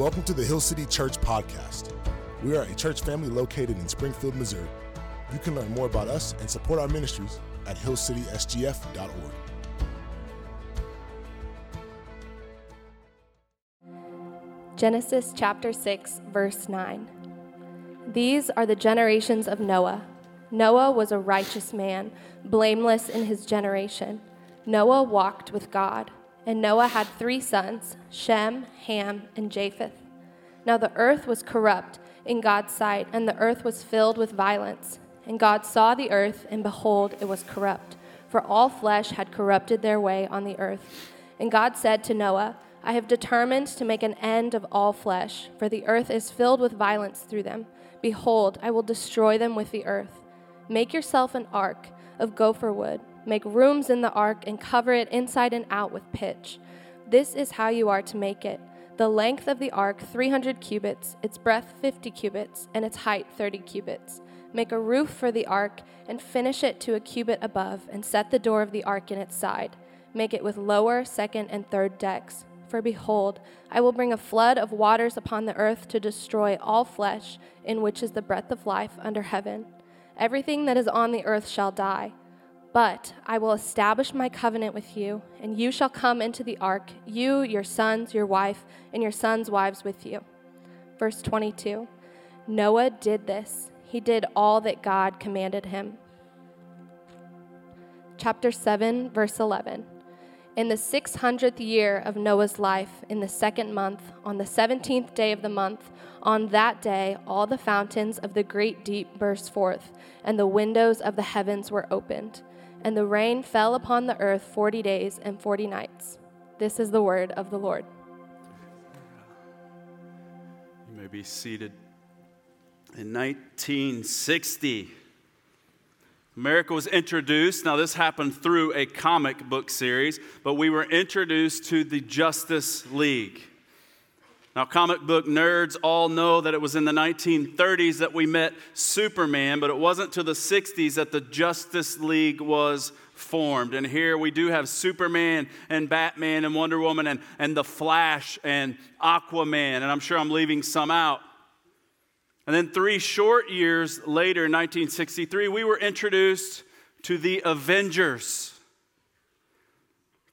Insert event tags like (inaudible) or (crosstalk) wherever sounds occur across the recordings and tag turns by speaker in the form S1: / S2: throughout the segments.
S1: Welcome to the Hill City Church Podcast. We are a church family located in Springfield, Missouri. You can learn more about us and support our ministries at hillcitysgf.org.
S2: Genesis chapter 6, verse 9. These are the generations of Noah. Noah was a righteous man, blameless in his generation. Noah walked with God, and Noah had three sons Shem, Ham, and Japheth. Now the earth was corrupt in God's sight, and the earth was filled with violence. And God saw the earth, and behold, it was corrupt, for all flesh had corrupted their way on the earth. And God said to Noah, I have determined to make an end of all flesh, for the earth is filled with violence through them. Behold, I will destroy them with the earth. Make yourself an ark of gopher wood. Make rooms in the ark and cover it inside and out with pitch. This is how you are to make it. The length of the ark 300 cubits, its breadth 50 cubits, and its height 30 cubits. Make a roof for the ark and finish it to a cubit above, and set the door of the ark in its side. Make it with lower, second, and third decks. For behold, I will bring a flood of waters upon the earth to destroy all flesh, in which is the breath of life under heaven. Everything that is on the earth shall die. But I will establish my covenant with you, and you shall come into the ark, you, your sons, your wife, and your sons' wives with you. Verse 22 Noah did this, he did all that God commanded him. Chapter 7, verse 11. In the 600th year of Noah's life, in the second month, on the 17th day of the month, on that day all the fountains of the great deep burst forth, and the windows of the heavens were opened and the rain fell upon the earth 40 days and 40 nights. This is the word of the Lord.
S3: You may be seated. In 1960, America was introduced. Now, this happened through a comic book series, but we were introduced to the Justice League. Now, comic book nerds all know that it was in the 1930s that we met Superman, but it wasn't till the 60s that the Justice League was formed. And here we do have Superman and Batman and Wonder Woman and, and The Flash and Aquaman, and I'm sure I'm leaving some out. And then three short years later, in 1963, we were introduced to the Avengers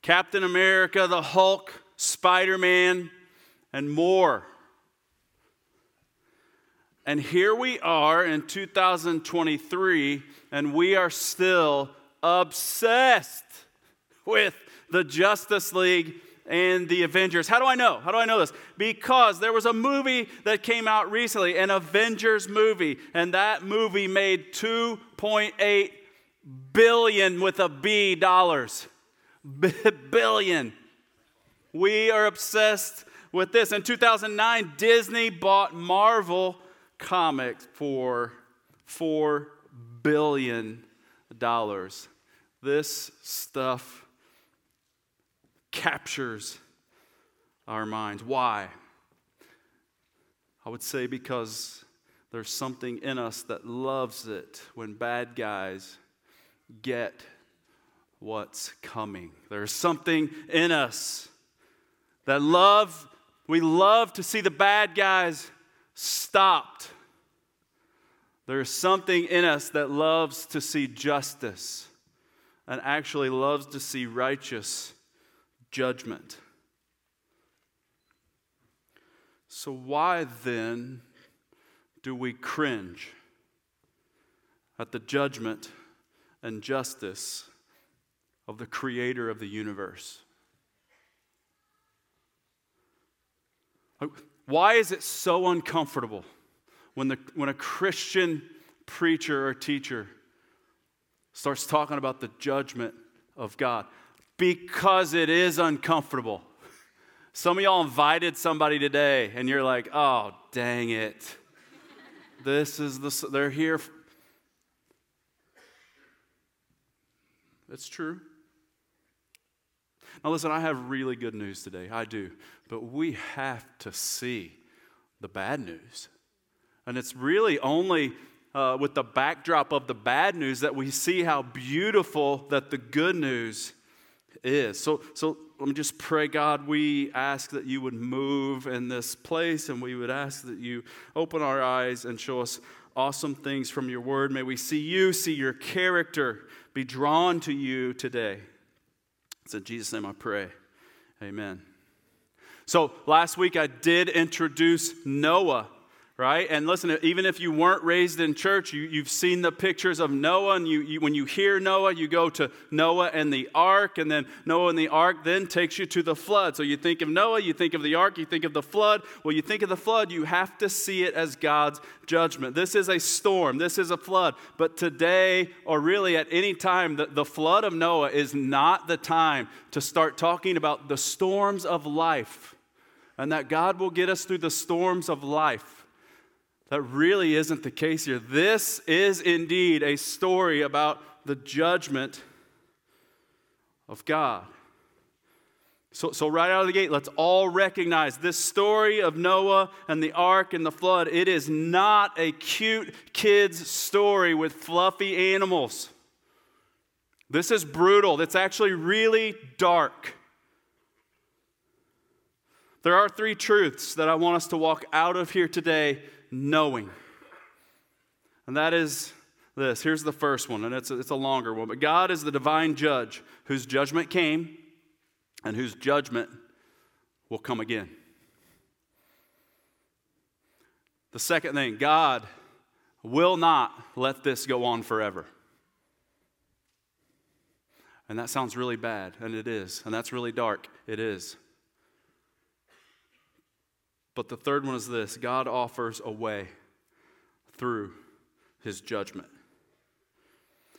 S3: Captain America, the Hulk, Spider Man and more. And here we are in 2023, and we are still obsessed with the Justice League and the Avengers. How do I know? How do I know this? Because there was a movie that came out recently, an Avengers movie, and that movie made 2.8 billion with a B dollars. (laughs) B- billion. We are obsessed with this. In 2009, Disney bought Marvel Comics for $4 billion. This stuff captures our minds. Why? I would say because there's something in us that loves it when bad guys get what's coming. There's something in us that love we love to see the bad guys stopped. There's something in us that loves to see justice and actually loves to see righteous judgment. So, why then do we cringe at the judgment and justice of the creator of the universe? Why is it so uncomfortable when, the, when a Christian preacher or teacher starts talking about the judgment of God? Because it is uncomfortable. Some of y'all invited somebody today and you're like, oh, dang it. This is the, they're here. It's true. Now, listen, I have really good news today. I do. But we have to see the bad news. And it's really only uh, with the backdrop of the bad news that we see how beautiful that the good news is. So, so let me just pray, God, we ask that you would move in this place and we would ask that you open our eyes and show us awesome things from your word. May we see you, see your character, be drawn to you today. It's in Jesus' name I pray. Amen. So last week I did introduce Noah right? And listen, even if you weren't raised in church, you, you've seen the pictures of Noah, and you, you, when you hear Noah, you go to Noah and the ark, and then Noah and the ark then takes you to the flood. So you think of Noah, you think of the ark, you think of the flood. Well, you think of the flood, you have to see it as God's judgment. This is a storm, this is a flood. But today, or really at any time, the, the flood of Noah is not the time to start talking about the storms of life and that God will get us through the storms of life. That really isn't the case here. This is indeed a story about the judgment of God. So, so, right out of the gate, let's all recognize this story of Noah and the ark and the flood. It is not a cute kid's story with fluffy animals. This is brutal. It's actually really dark. There are three truths that I want us to walk out of here today knowing. And that is this. Here's the first one, and it's a, it's a longer one. But God is the divine judge whose judgment came and whose judgment will come again. The second thing, God will not let this go on forever. And that sounds really bad, and it is. And that's really dark, it is. But the third one is this God offers a way through his judgment.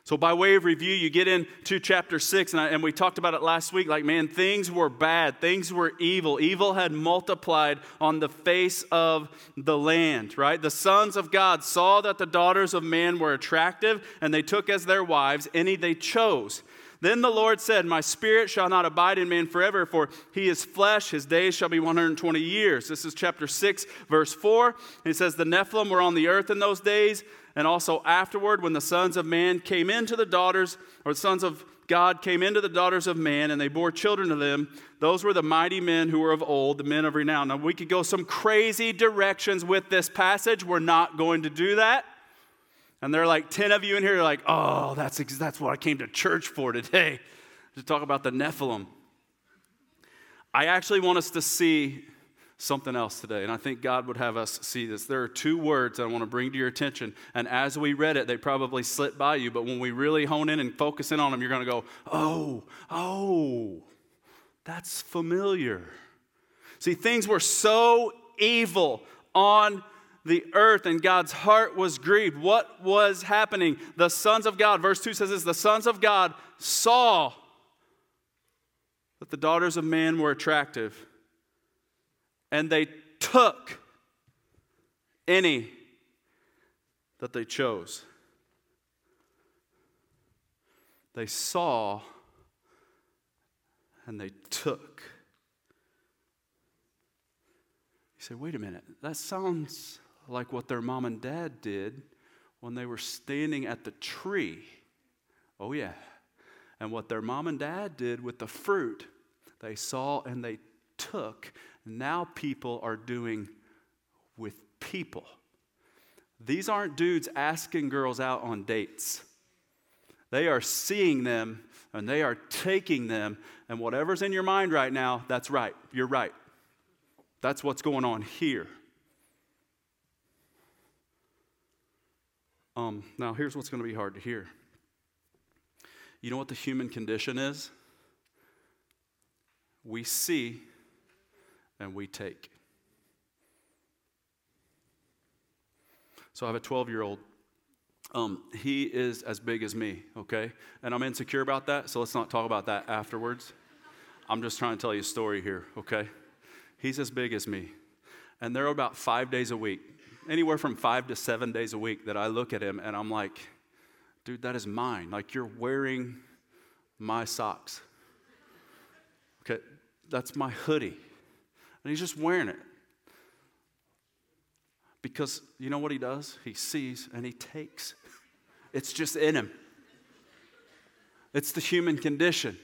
S3: So, by way of review, you get into chapter six, and, I, and, we talked about it last week. Like, man, things were bad, things were evil. Evil had multiplied on the face of the land, right? The sons of God saw that the daughters of man were attractive, and they took as their wives any they chose. Then the Lord said, My spirit shall not abide in man forever, for he is flesh. His days shall be 120 years. This is chapter 6, verse 4. And he says, The Nephilim were on the earth in those days, and also afterward, when the sons of man came into the daughters, or the sons of God came into the daughters of man, and they bore children to them. Those were the mighty men who were of old, the men of renown. Now, we could go some crazy directions with this passage. We're not going to do that. And there are like 10 of you in here, you're like, oh, that's, that's what I came to church for today, (laughs) to talk about the Nephilim. I actually want us to see something else today, and I think God would have us see this. There are two words I want to bring to your attention, and as we read it, they probably slipped by you, but when we really hone in and focus in on them, you're going to go, oh, oh, that's familiar. See, things were so evil on the earth and God's heart was grieved. What was happening? The sons of God, verse 2 says this the sons of God saw that the daughters of man were attractive, and they took any that they chose. They saw and they took. You say, wait a minute, that sounds like what their mom and dad did when they were standing at the tree. Oh, yeah. And what their mom and dad did with the fruit, they saw and they took. Now people are doing with people. These aren't dudes asking girls out on dates. They are seeing them and they are taking them, and whatever's in your mind right now, that's right. You're right. That's what's going on here. Um, now, here's what's going to be hard to hear. You know what the human condition is? We see and we take. So I have a 12 year old. Um, he is as big as me, okay? And I'm insecure about that, so let's not talk about that afterwards. I'm just trying to tell you a story here, okay? He's as big as me. And there are about five days a week anywhere from five to seven days a week that I look at him and I'm like, dude, that is mine. Like you're wearing my socks. Okay, that's my hoodie. And he's just wearing it. Because you know what he does? He sees and he takes. It's just in him. It's the human condition.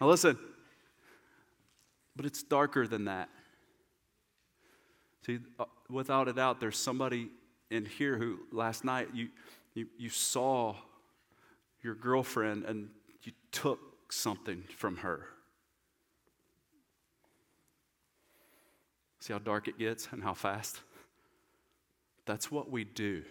S3: Now, listen, but it's darker than that. See, uh, without a doubt, there's somebody in here who last night you, you, you saw your girlfriend and you took something from her. See how dark it gets and how fast? That's what we do.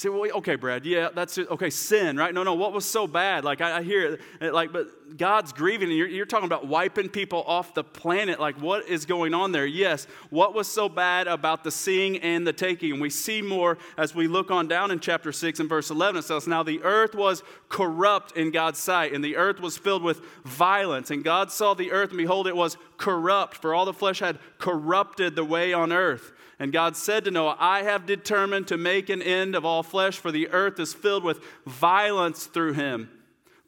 S3: Say, well, okay, Brad, yeah, that's it. Okay, sin, right? No, no, what was so bad? Like, I, I hear it, like, but God's grieving, and you're, you're talking about wiping people off the planet. Like, what is going on there? Yes, what was so bad about the seeing and the taking? And we see more as we look on down in chapter 6 and verse 11. It says, Now the earth was corrupt in God's sight, and the earth was filled with violence. And God saw the earth, and behold, it was corrupt, for all the flesh had corrupted the way on earth. And God said to Noah, I have determined to make an end of all flesh, for the earth is filled with violence through him,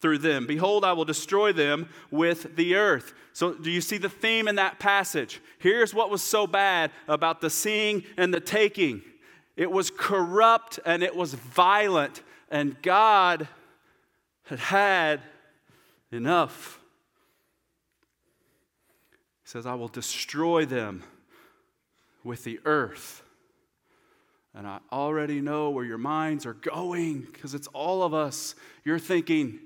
S3: through them. Behold, I will destroy them with the earth. So, do you see the theme in that passage? Here's what was so bad about the seeing and the taking it was corrupt and it was violent, and God had had enough. He says, I will destroy them with the earth. And I already know where your minds are going because it's all of us. You're thinking,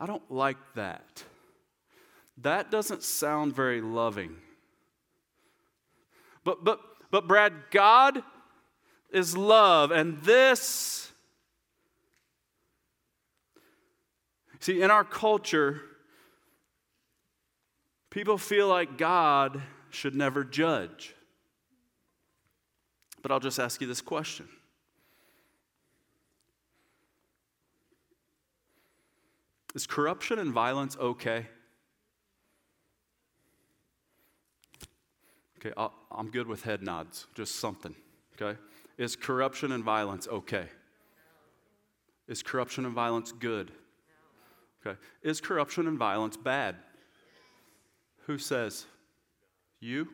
S3: I don't like that. That doesn't sound very loving. But, but, but, Brad, God is love, and this. See, in our culture, people feel like God should never judge. But I'll just ask you this question Is corruption and violence okay? Okay, i am good with head nods, just something, okay? Is corruption and violence okay? Is corruption and violence good? Okay. Is corruption and violence bad? Who says? You?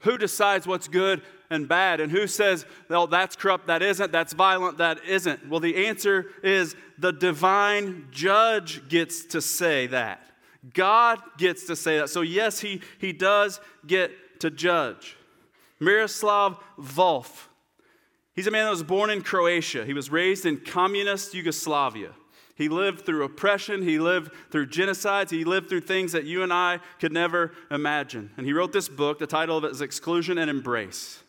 S3: Who decides what's good and bad? And who says, well, that's corrupt, that isn't, that's violent, that isn't? Well, the answer is the divine judge gets to say that. God gets to say that. So, yes, he, he does get to judge. Miroslav Volf. He's a man that was born in Croatia. He was raised in communist Yugoslavia. He lived through oppression. He lived through genocides. He lived through things that you and I could never imagine. And he wrote this book. The title of it is Exclusion and Embrace.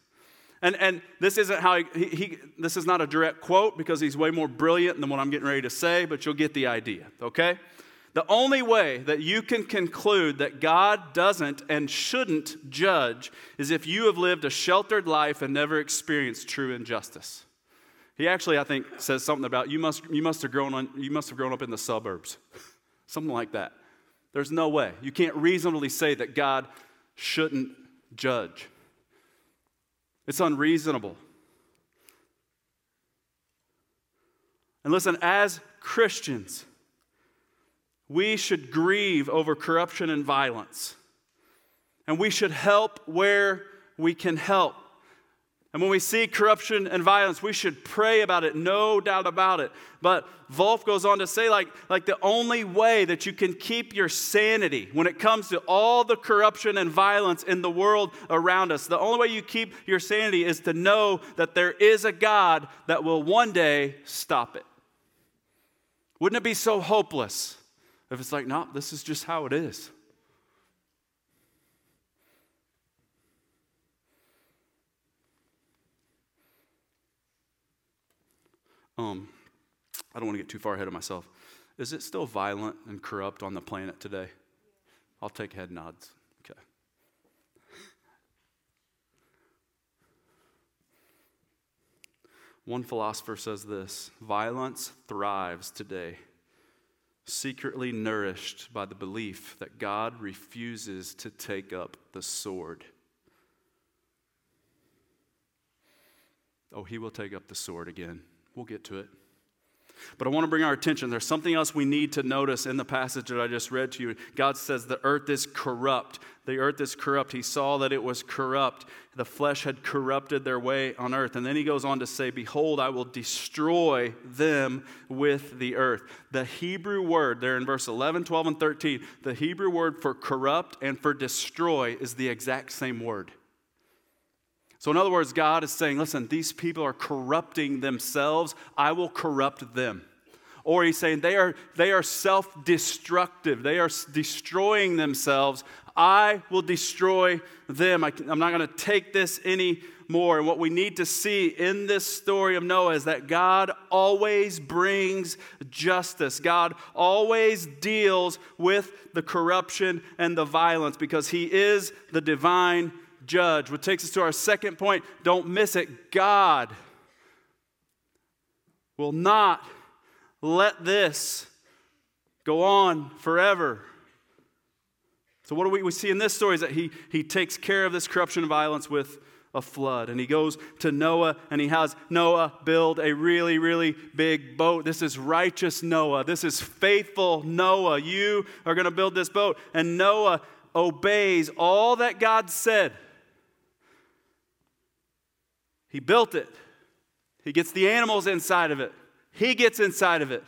S3: And, and this isn't how he, he, he, this is not a direct quote because he's way more brilliant than what I'm getting ready to say, but you'll get the idea, okay? The only way that you can conclude that God doesn't and shouldn't judge is if you have lived a sheltered life and never experienced true injustice. He actually, I think, says something about you must, you must, have, grown on, you must have grown up in the suburbs. (laughs) something like that. There's no way. You can't reasonably say that God shouldn't judge. It's unreasonable. And listen, as Christians, we should grieve over corruption and violence. And we should help where we can help. And when we see corruption and violence, we should pray about it, no doubt about it. But Volf goes on to say, like, like the only way that you can keep your sanity when it comes to all the corruption and violence in the world around us, the only way you keep your sanity is to know that there is a God that will one day stop it. Wouldn't it be so hopeless if it's like, no, this is just how it is? Um, I don't want to get too far ahead of myself. Is it still violent and corrupt on the planet today? I'll take head nods. Okay. One philosopher says this violence thrives today, secretly nourished by the belief that God refuses to take up the sword. Oh, he will take up the sword again. We'll get to it. But I want to bring our attention. There's something else we need to notice in the passage that I just read to you. God says the earth is corrupt. The earth is corrupt. He saw that it was corrupt. The flesh had corrupted their way on earth. And then he goes on to say, Behold, I will destroy them with the earth. The Hebrew word there in verse 11, 12, and 13, the Hebrew word for corrupt and for destroy is the exact same word. So, in other words, God is saying, listen, these people are corrupting themselves. I will corrupt them. Or he's saying they are, they are self destructive, they are destroying themselves. I will destroy them. I, am not going to take this anymore. And what we need to see in this story of Noah is that God always brings justice. God always deals with the corruption and the violence because he is the divine judge. Which takes us to our second point. Don't miss it. God will not let this go on forever. So, what do we, we see in this story is that he, he takes care of this corruption and violence with a flood. And he goes to Noah and he has Noah build a really, really big boat. This is righteous Noah. This is faithful Noah. You are going to build this boat. And Noah obeys all that God said. He built it. He gets the animals inside of it. He gets inside of it.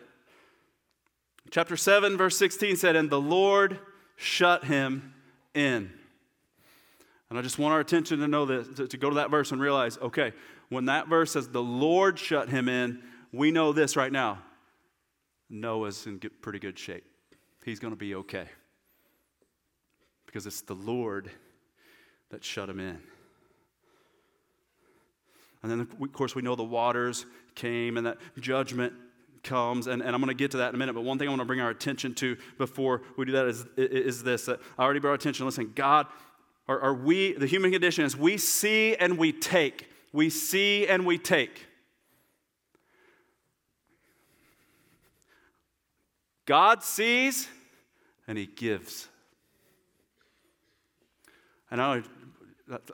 S3: Chapter 7, verse 16 said, And the Lord shut him in. And I just want our attention to know this, to, go to that verse and realize okay, when that verse says the Lord shut him in, we know this right now. Noah's in pretty good shape. He's going to be okay. Because it's the Lord that shut him in. And then, of course, we know the waters came and that judgment comes. And, and I'm going to get to that in a minute. But one thing I want to bring our attention to before we do that is, is this. I already brought attention. Listen, God, are, are we, the human condition is we see and we take. We see and we take. God sees and he gives. And I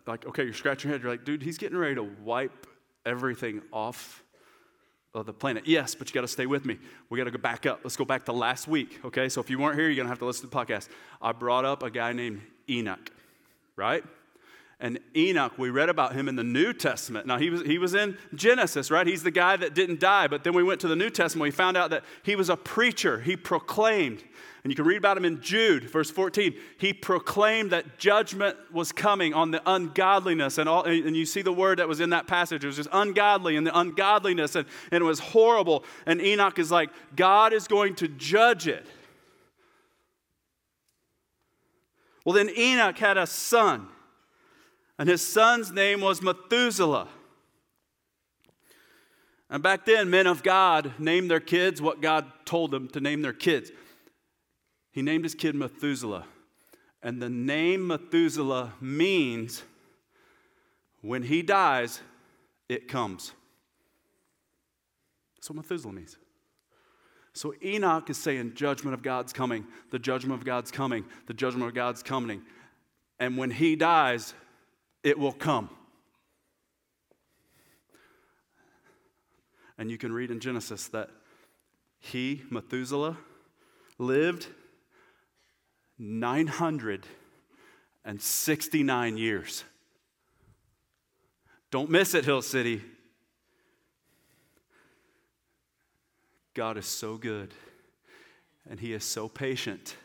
S3: like, okay, you're scratching your head. You're like, dude, he's getting ready to wipe everything off of the planet. Yes, but you got to stay with me. We got to go back up. Let's go back to last week, okay? So if you weren't here, you're going to have to listen to the podcast. I brought up a guy named Enoch, right? And Enoch, we read about him in the New Testament. Now, he was, he was in Genesis, right? He's the guy that didn't die. But then we went to the New Testament. We found out that he was a preacher. He proclaimed. And you can read about him in Jude, verse 14. He proclaimed that judgment was coming on the ungodliness. And, all, and you see the word that was in that passage. It was just ungodly and the ungodliness, and, and it was horrible. And Enoch is like, God is going to judge it. Well, then Enoch had a son, and his son's name was Methuselah. And back then, men of God named their kids what God told them to name their kids. He named his kid Methuselah. And the name Methuselah means when he dies, it comes. That's what Methuselah means. So Enoch is saying, judgment of God's coming, the judgment of God's coming, the judgment of God's coming. And when he dies, it will come. And you can read in Genesis that he, Methuselah, lived 969 years. Don't miss it, Hill City. God is so good, and He is so patient,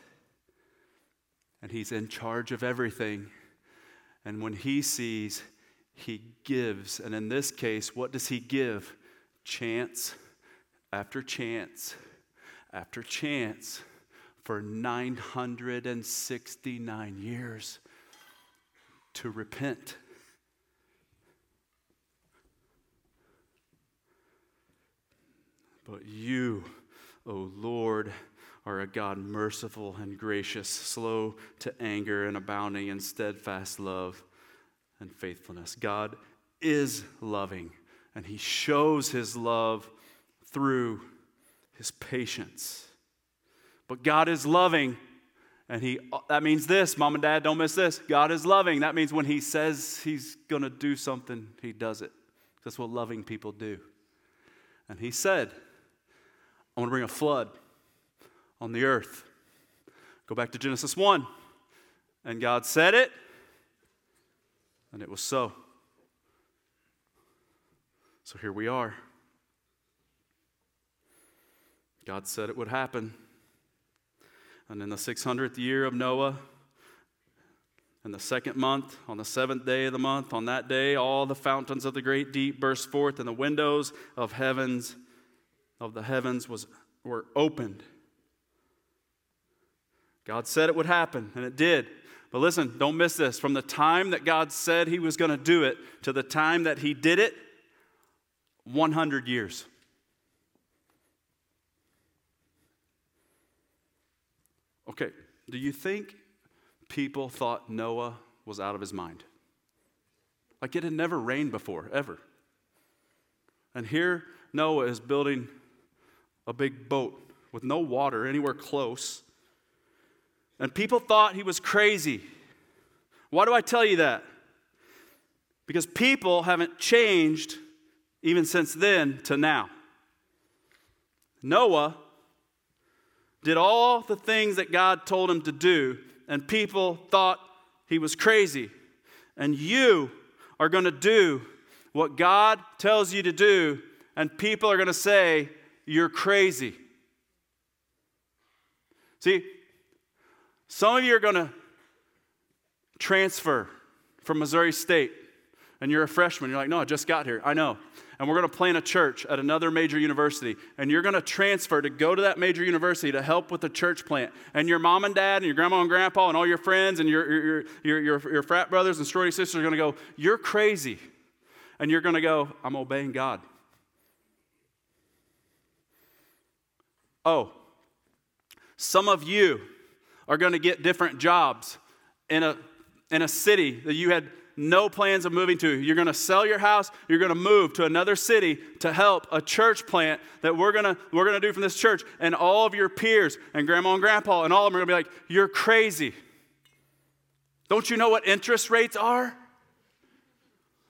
S3: and He's in charge of everything. And when He sees, He gives. And in this case, what does He give? Chance after chance after chance for 969 years to repent. But you, O oh Lord, are a God merciful and gracious, slow to anger and abounding in steadfast love and faithfulness. God is loving, and He shows His love through His patience but God is loving. And he that means this, mom and dad, don't miss this. God is loving. That means when he says he's going to do something, he does it. That's what loving people do. And he said, I'm going to bring a flood on the earth. Go back to Genesis 1. And God said it, and it was so. So here we are. God said it would happen. And in the 600th year of Noah, in the second month, on the seventh day of the month, on that day, all the fountains of the great deep burst forth, and the windows of heavens, of the heavens, was, were opened. God said it would happen, and it did. But listen, don't miss this. From the time that God said He was going to do it to the time that He did it, 100 years. Okay, do you think people thought Noah was out of his mind. Like it had never rained before, ever. And here Noah is building a big boat with no water anywhere close. And people thought he was crazy. Why do I tell you that? Because people haven't changed even since then to now. Noah did all the things that God told him to do, and people thought he was crazy. And you are going to do what God tells you to do, and people are going to say, You're crazy. See, some of you are going to transfer from Missouri State, and you're a freshman. You're like, No, I just got here. I know and we're going to plant a church at another major university. And you're going to transfer to go to that major university to help with the church plant. And your mom and dad and your grandma and grandpa and all your friends and your, your, your, your, your frat brothers and sorority sisters are going to go, You're crazy. And you're going to go, I'm obeying God. Oh, some of you are going to get different jobs in a, in a city that you had no plans of moving to. You're going to sell your house, you're going to move to another city to help a church plant that we're going to we're going to do from this church and all of your peers and grandma and grandpa and all of them are going to be like, "You're crazy." Don't you know what interest rates are?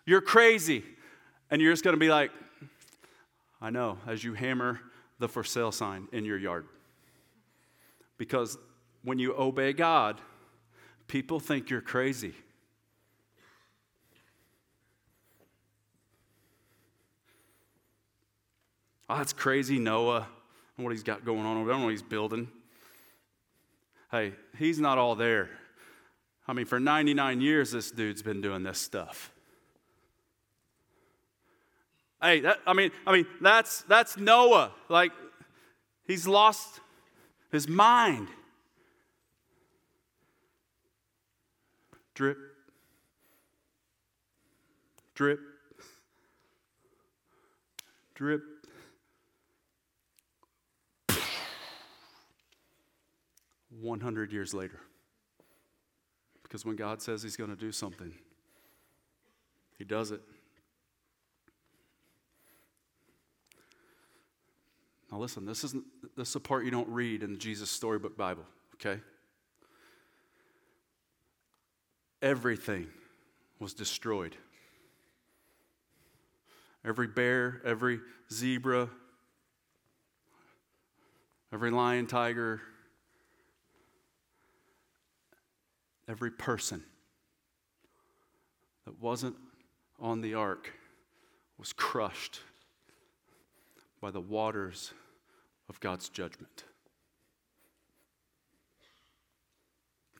S3: You're crazy. And you're just going to be like, I know, as you hammer the for sale sign in your yard. Because when you obey God, people think you're crazy. Oh, that's crazy, Noah, and what he's got going on over there. I don't know what he's building. Hey, he's not all there. I mean, for 99 years, this dude's been doing this stuff. Hey, that, I mean, I mean, that's that's Noah. Like, he's lost his mind. Drip, drip, drip. 100 years later. Because when God says He's going to do something, He does it. Now, listen, this, isn't, this is a part you don't read in the Jesus Storybook Bible, okay? Everything was destroyed. Every bear, every zebra, every lion, tiger, every person that wasn't on the ark was crushed by the waters of God's judgment.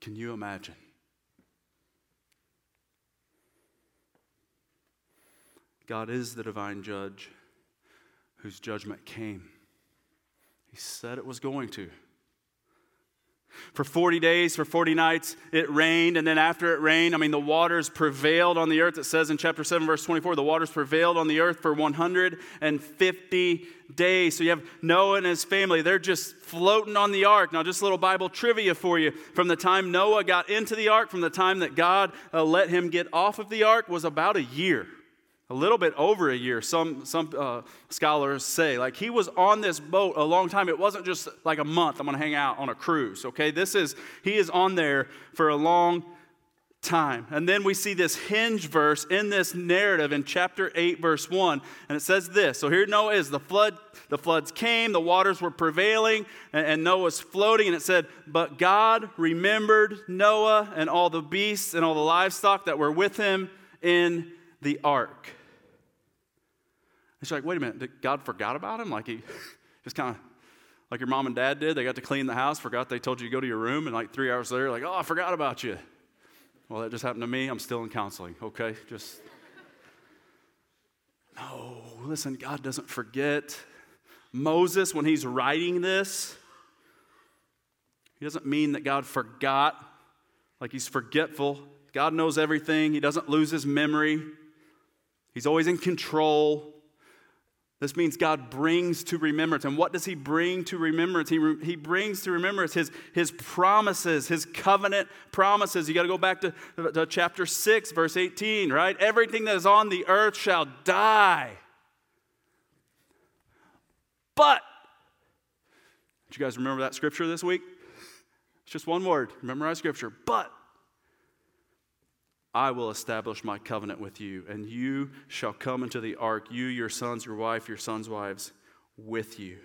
S3: Can you imagine? God is the divine judge whose judgment came. He said it was going to. For 40 days, for 40 nights, it rained. And then after it rained, I mean, the waters prevailed on the earth. It says in chapter 7, verse 24, the waters prevailed on the earth for 150 days. So you have Noah and his family. They're just floating on the ark. Now, just a little Bible trivia for you. From the time Noah got into the ark, from the time that God uh, let him get off of the ark, was about a year a little bit over a year some, some uh, scholars say like he was on this boat a long time it wasn't just like a month i'm going to hang out on a cruise okay this is he is on there for a long time. And then we see this hinge verse in this narrative in chapter 8, verse 1. And it says this. So here Noah is. The flood, the floods came, the waters were prevailing, and, and Noah's floating. And it said, But God remembered Noah and all the beasts and all the livestock that were with him in the ark. It's like, wait a minute, God forgot about him? Like he (laughs) just kind of like your mom and dad did. They got to clean the house, forgot they told you to go to your room, and like three hours later, like, oh, I forgot about you. Well, that just happened to me. I'm still in counseling, okay? Just. No, listen, God doesn't forget. Moses, when he's writing this, he doesn't mean that God forgot, like he's forgetful. God knows everything, he doesn't lose his memory, he's always in control. This means God brings to remembrance. And what does He bring to remembrance? He, re- he brings to remembrance his, his promises, His covenant promises. You got to go back to, to chapter 6, verse 18, right? Everything that is on the earth shall die. But, did you guys remember that scripture this week? It's just one word. Memorize scripture. But I will establish my covenant with you, and you shall come into the ark, you, your sons, your wife, your sons' wives, with you.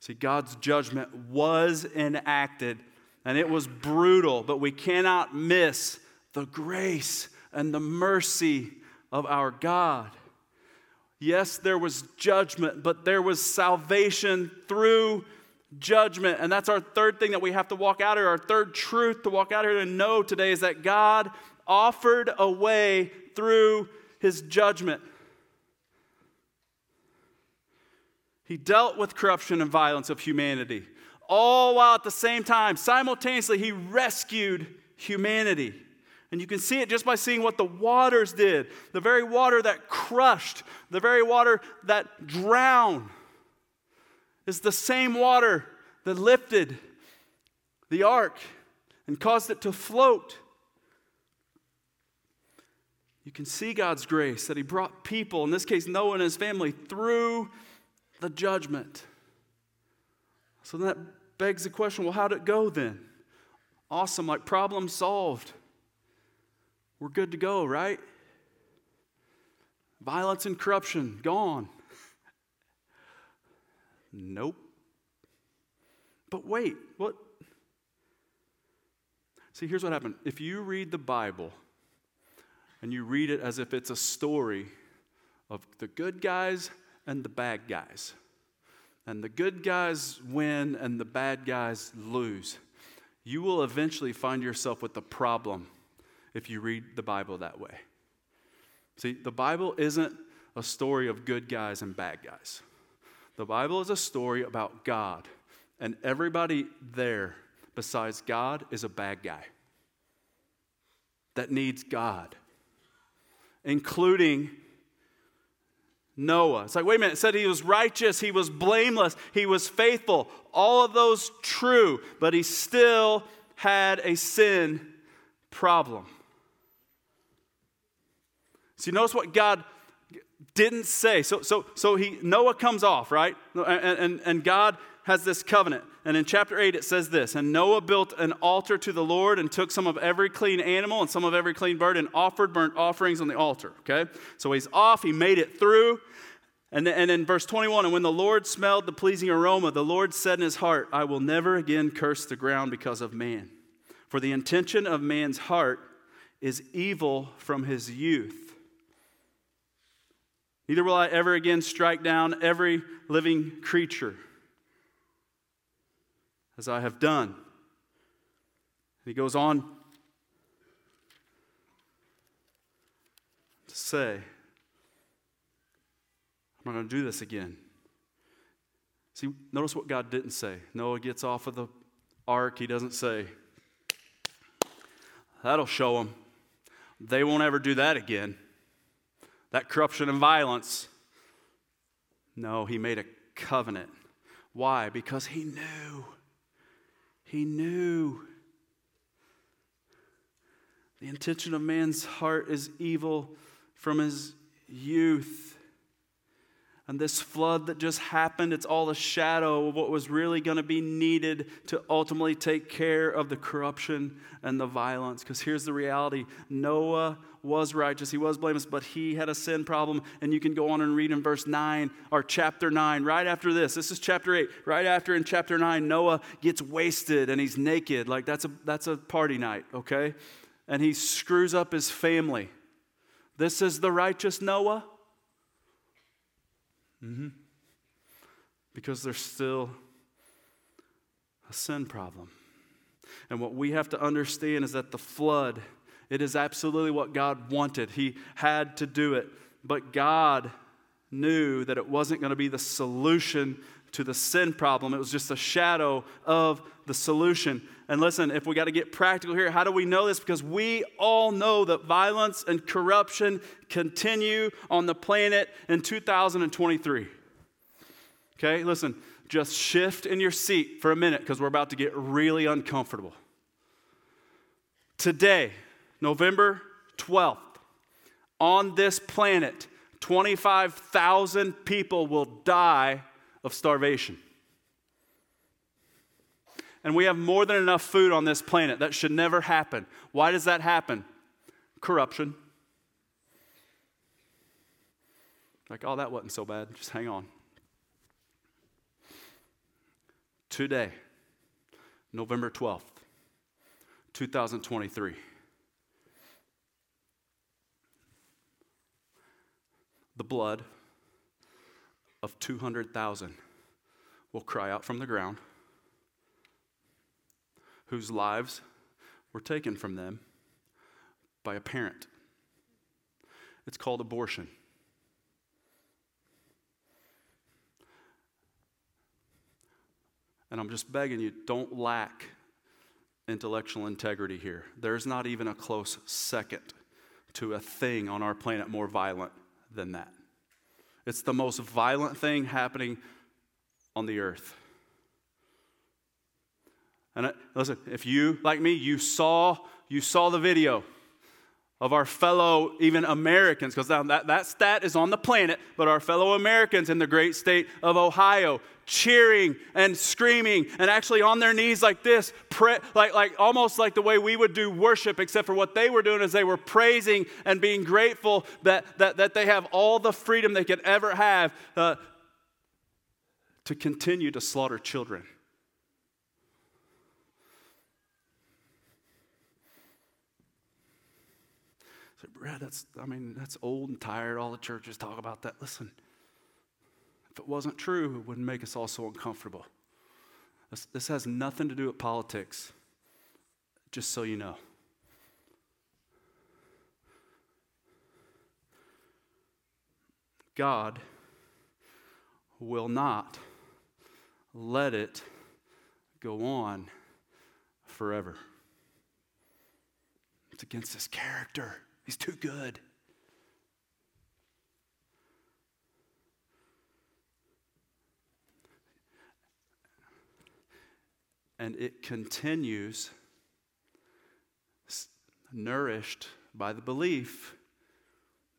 S3: See, God's judgment was enacted, and it was brutal, but we cannot miss the grace and the mercy of our God. Yes, there was judgment, but there was salvation through judgment. And that's our third thing that we have to walk out here. Our third truth to walk out here and know today is that God offered a way through his judgment. He dealt with corruption and violence of humanity, all while at the same time, simultaneously, he rescued humanity. And you can see it just by seeing what the waters did the very water that crushed, the very water that drowned is the same water that lifted the ark and caused it to float. You can see God's grace that He brought people, in this case Noah and his family, through the judgment. So that begs the question well, how'd it go then? Awesome, like problem solved. We're good to go, right? Violence and corruption, gone. Nope. But wait, what? See, here's what happened. If you read the Bible and you read it as if it's a story of the good guys and the bad guys, and the good guys win and the bad guys lose, you will eventually find yourself with the problem if you read the Bible that way. See, the Bible isn't a story of good guys and bad guys. The Bible is a story about God, and everybody there besides God is a bad guy that needs God, including Noah. It's like, wait a minute, it said he was righteous, he was blameless, he was faithful. All of those true, but he still had a sin problem. See, notice what God didn't say. So, so, so he, Noah comes off, right? And, and, and God has this covenant. And in chapter 8, it says this And Noah built an altar to the Lord and took some of every clean animal and some of every clean bird and offered burnt offerings on the altar. Okay? So he's off, he made it through. And, and in verse 21, and when the Lord smelled the pleasing aroma, the Lord said in his heart, I will never again curse the ground because of man. For the intention of man's heart is evil from his youth. Neither will I ever again strike down every living creature as I have done. He goes on to say, I'm not going to do this again. See, notice what God didn't say. Noah gets off of the ark. He doesn't say, That'll show them. They won't ever do that again that corruption and violence. No, he made a covenant. Why? Because he knew. He knew. The intention of man's heart is evil from his youth. And this flood that just happened, it's all a shadow of what was really going to be needed to ultimately take care of the corruption and the violence. Because here's the reality Noah was righteous, he was blameless, but he had a sin problem. And you can go on and read in verse 9 or chapter 9, right after this. This is chapter 8. Right after in chapter 9, Noah gets wasted and he's naked. Like that's a, that's a party night, okay? And he screws up his family. This is the righteous Noah. Mm-hmm. Because there's still a sin problem. And what we have to understand is that the flood, it is absolutely what God wanted. He had to do it. But God knew that it wasn't going to be the solution to the sin problem. It was just a shadow of the solution. And listen, if we got to get practical here, how do we know this? Because we all know that violence and corruption continue on the planet in 2023. Okay, listen, just shift in your seat for a minute because we're about to get really uncomfortable. Today, November 12th, on this planet, 25,000 people will die of starvation. And we have more than enough food on this planet. That should never happen. Why does that happen? Corruption. Like, oh, that wasn't so bad. Just hang on. Today, November 12th, 2023. The blood of 200,000 will cry out from the ground, whose lives were taken from them by a parent. It's called abortion. And I'm just begging you, don't lack intellectual integrity here. There's not even a close second to a thing on our planet more violent than that. It's the most violent thing happening on the earth. And listen, if you, like me, you saw, you saw the video of our fellow, even Americans, because that, that stat is on the planet, but our fellow Americans in the great state of Ohio cheering and screaming and actually on their knees like this, pray, like, like almost like the way we would do worship, except for what they were doing is they were praising and being grateful that, that, that they have all the freedom they could ever have uh, to continue to slaughter children. Brad, that's, I mean, that's old and tired. All the churches talk about that. Listen, if it wasn't true, it wouldn't make us all so uncomfortable. This, this has nothing to do with politics, just so you know. God will not let it go on forever. It's against his character. He's too good. And it continues nourished by the belief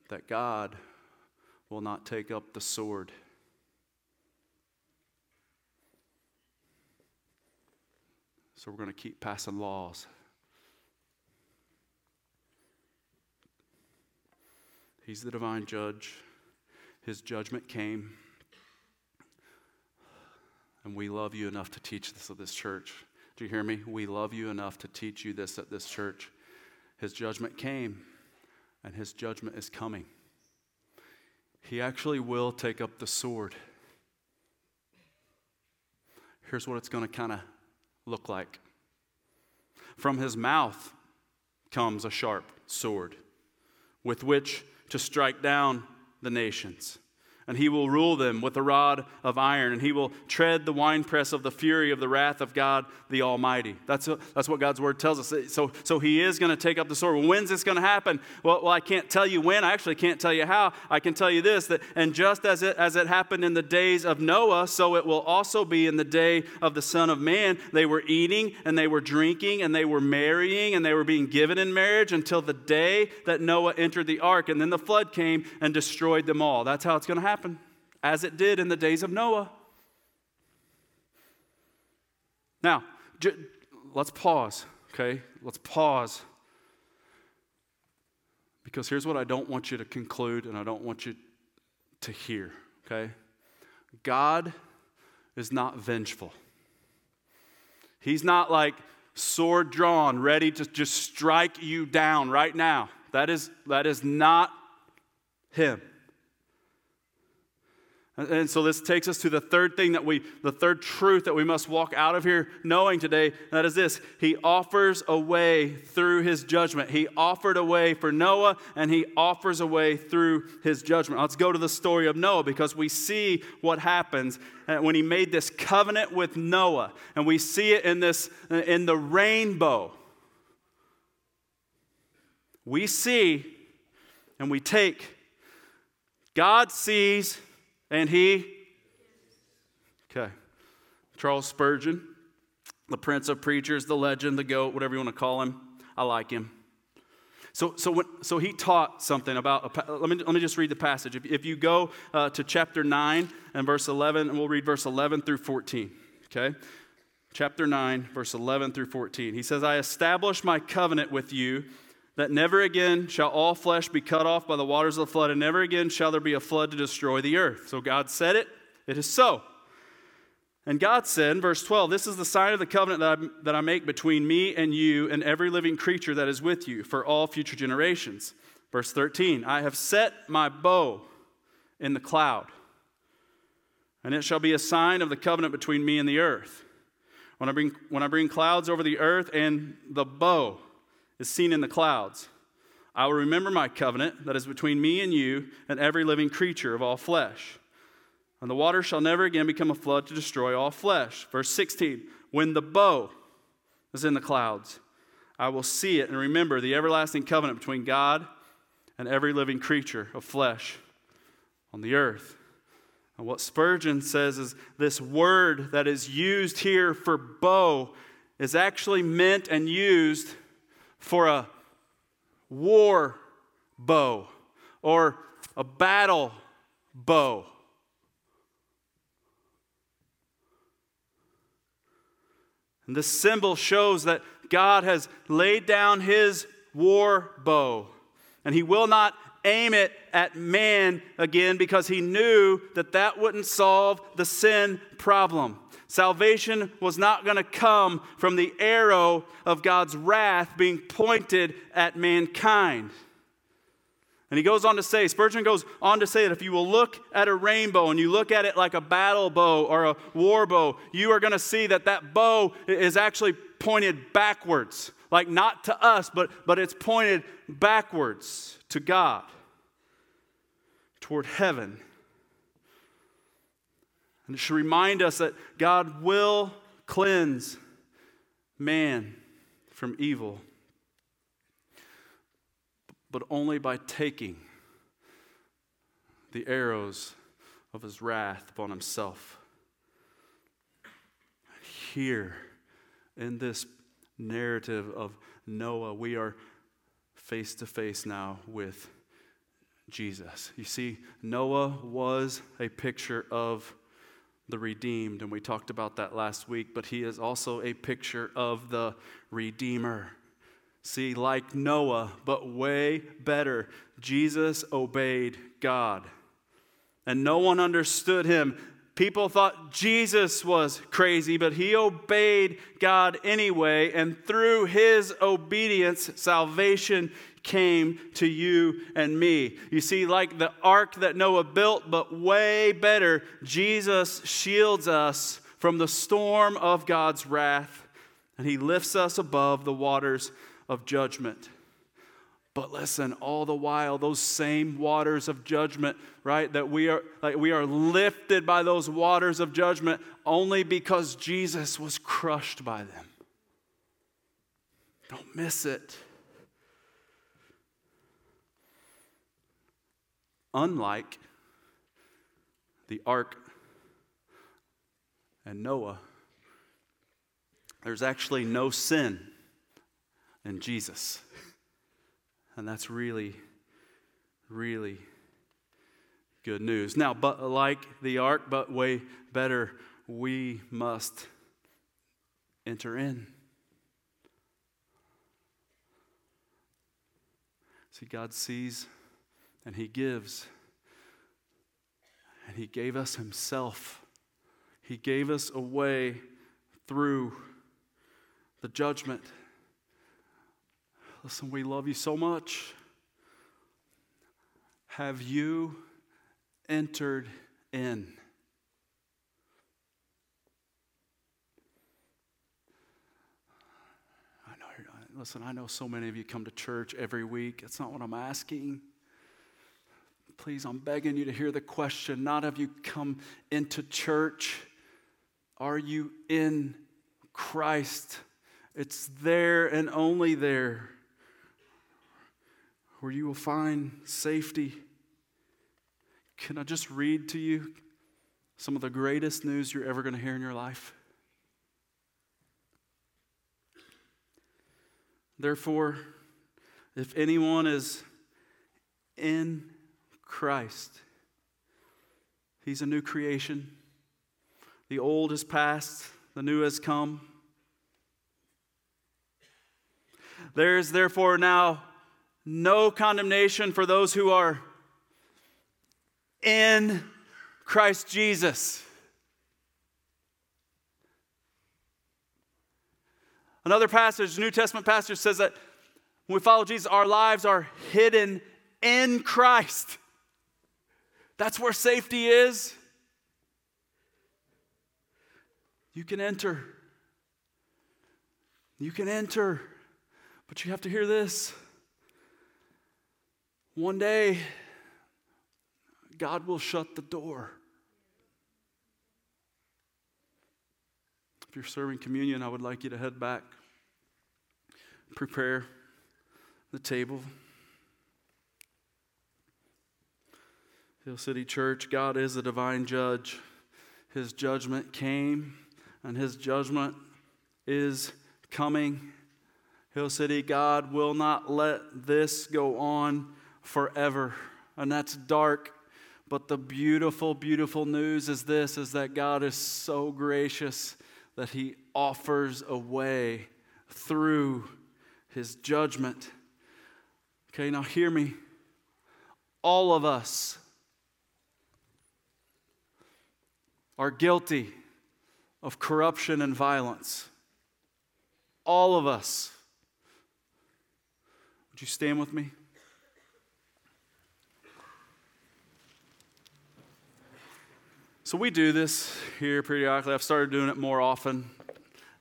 S3: that God will not take up the sword. So we're going to keep passing laws. He's the divine judge. His judgment came. And we love you enough to teach this at this church. Do you hear me? We love you enough to teach you this at this church. His judgment came, and his judgment is coming. He actually will take up the sword. Here's what it's going to kind of look like from his mouth comes a sharp sword with which to strike down the nations. And he will rule them with a rod of iron, and he will tread the winepress of the fury of the wrath of God the Almighty. That's, a, that's what God's word tells us. So, so he is going to take up the sword. Well, when's this going to happen? Well, well, I can't tell you when. I actually can't tell you how. I can tell you this that, and just as it, as it happened in the days of Noah, so it will also be in the day of the Son of Man. They were eating, and they were drinking, and they were marrying, and they were being given in marriage until the day that Noah entered the ark. And then the flood came and destroyed them all. That's how it's going to happen. As it did in the days of Noah. Now, j- let's pause, okay? Let's pause. Because here's what I don't want you to conclude and I don't want you to hear, okay? God is not vengeful. He's not like sword drawn, ready to just strike you down right now. That is, that is not him. And so this takes us to the third thing that we, the third truth that we must walk out of here knowing today. and that is this He offers a way through His judgment. He offered a way for Noah, and He offers a way through His judgment. Let's go to the story of Noah because we see what happens uh, when He made this covenant with Noah, and we see it in this uh, in the rainbow. We see and we take. God sees and he, okay, Charles Spurgeon, the prince of preachers, the legend, the goat, whatever you want to call him. I like him. So, so, when, so he taught something about, a, let, me, let me just read the passage. If, if you go uh, to chapter 9 and verse 11, and we'll read verse 11 through 14, okay? Chapter 9, verse 11 through 14. He says, I establish my covenant with you that never again shall all flesh be cut off by the waters of the flood, and never again shall there be a flood to destroy the earth. So God said it, it is so. And God said in verse 12, This is the sign of the covenant that I, that I make between me and you and every living creature that is with you for all future generations. Verse 13, I have set my bow in the cloud, and it shall be a sign of the covenant between me and the earth. When I bring, when I bring clouds over the earth and the bow, is seen in the clouds. I will remember my covenant that is between me and you and every living creature of all flesh. And the water shall never again become a flood to destroy all flesh. Verse 16 When the bow is in the clouds, I will see it and remember the everlasting covenant between God and every living creature of flesh on the earth. And what Spurgeon says is this word that is used here for bow is actually meant and used for a war bow or a battle bow. And this symbol shows that God has laid down his war bow, and he will not aim it at man again because he knew that that wouldn't solve the sin problem. Salvation was not going to come from the arrow of God's wrath being pointed at mankind. And he goes on to say, Spurgeon goes on to say that if you will look at a rainbow and you look at it like a battle bow or a war bow, you are going to see that that bow is actually pointed backwards. Like not to us, but, but it's pointed backwards to God, toward heaven. And it should remind us that God will cleanse man from evil, but only by taking the arrows of his wrath upon himself. Here, in this narrative of Noah, we are face to face now with Jesus. You see, Noah was a picture of the redeemed, and we talked about that last week, but he is also a picture of the Redeemer. See, like Noah, but way better, Jesus obeyed God. And no one understood him. People thought Jesus was crazy, but he obeyed God anyway. And through his obedience, salvation came to you and me. You see, like the ark that Noah built, but way better, Jesus shields us from the storm of God's wrath, and he lifts us above the waters of judgment. But listen, all the while, those same waters of judgment, right? That we are like we are lifted by those waters of judgment only because Jesus was crushed by them. Don't miss it. Unlike the ark and Noah, there's actually no sin in Jesus. And that's really, really good news. Now, but like the ark, but way better, we must enter in. See, God sees and He gives. And He gave us Himself. He gave us a way through the judgment. Listen, we love you so much. Have you entered in? I know, listen, I know so many of you come to church every week. That's not what I'm asking. Please, I'm begging you to hear the question not have you come into church, are you in Christ? It's there and only there where you will find safety. Can I just read to you some of the greatest news you're ever going to hear in your life? Therefore, if anyone is in Christ, he's a new creation. The old is past, the new has come. There is therefore now no condemnation for those who are in Christ Jesus. Another passage, New Testament passage, says that when we follow Jesus, our lives are hidden in Christ. That's where safety is. You can enter. You can enter. But you have to hear this. One day, God will shut the door. If you're serving communion, I would like you to head back, prepare the table. Hill City Church, God is a divine judge. His judgment came, and His judgment is coming. Hill City, God will not let this go on forever. And that's dark. But the beautiful, beautiful news is this is that God is so gracious that he offers a way through his judgment. Okay, now hear me. All of us are guilty of corruption and violence. All of us. Would you stand with me? So we do this here periodically. I've started doing it more often.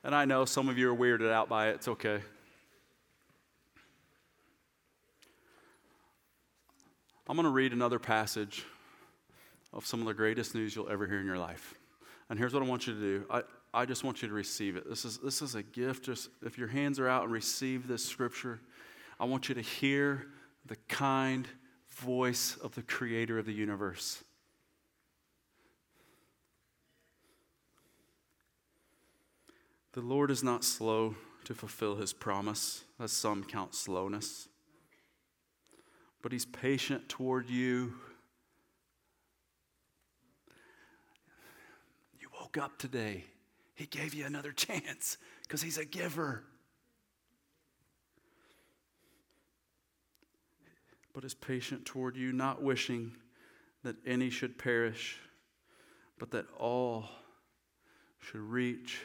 S3: And I know some of you are weirded out by it. It's okay. I'm going to read another passage of some of the greatest news you'll ever hear in your life. And here's what I want you to do. I, I just want you to receive it. This is, this is a gift. Just if your hands are out and receive this scripture, I want you to hear the kind voice of the creator of the universe. The Lord is not slow to fulfill his promise, as some count slowness, but he's patient toward you. You woke up today, he gave you another chance because he's a giver. But is patient toward you, not wishing that any should perish, but that all should reach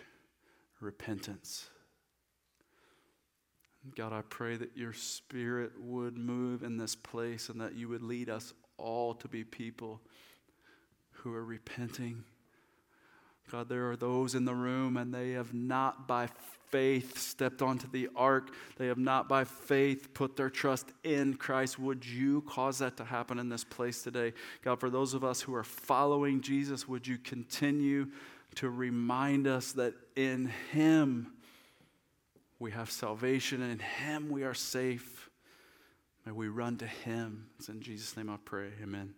S3: repentance. God, I pray that your spirit would move in this place and that you would lead us all to be people who are repenting. God, there are those in the room and they have not by faith stepped onto the ark. They have not by faith put their trust in Christ. Would you cause that to happen in this place today? God, for those of us who are following Jesus, would you continue to remind us that in Him we have salvation, and in Him we are safe. May we run to Him. It's in Jesus' name I pray. Amen.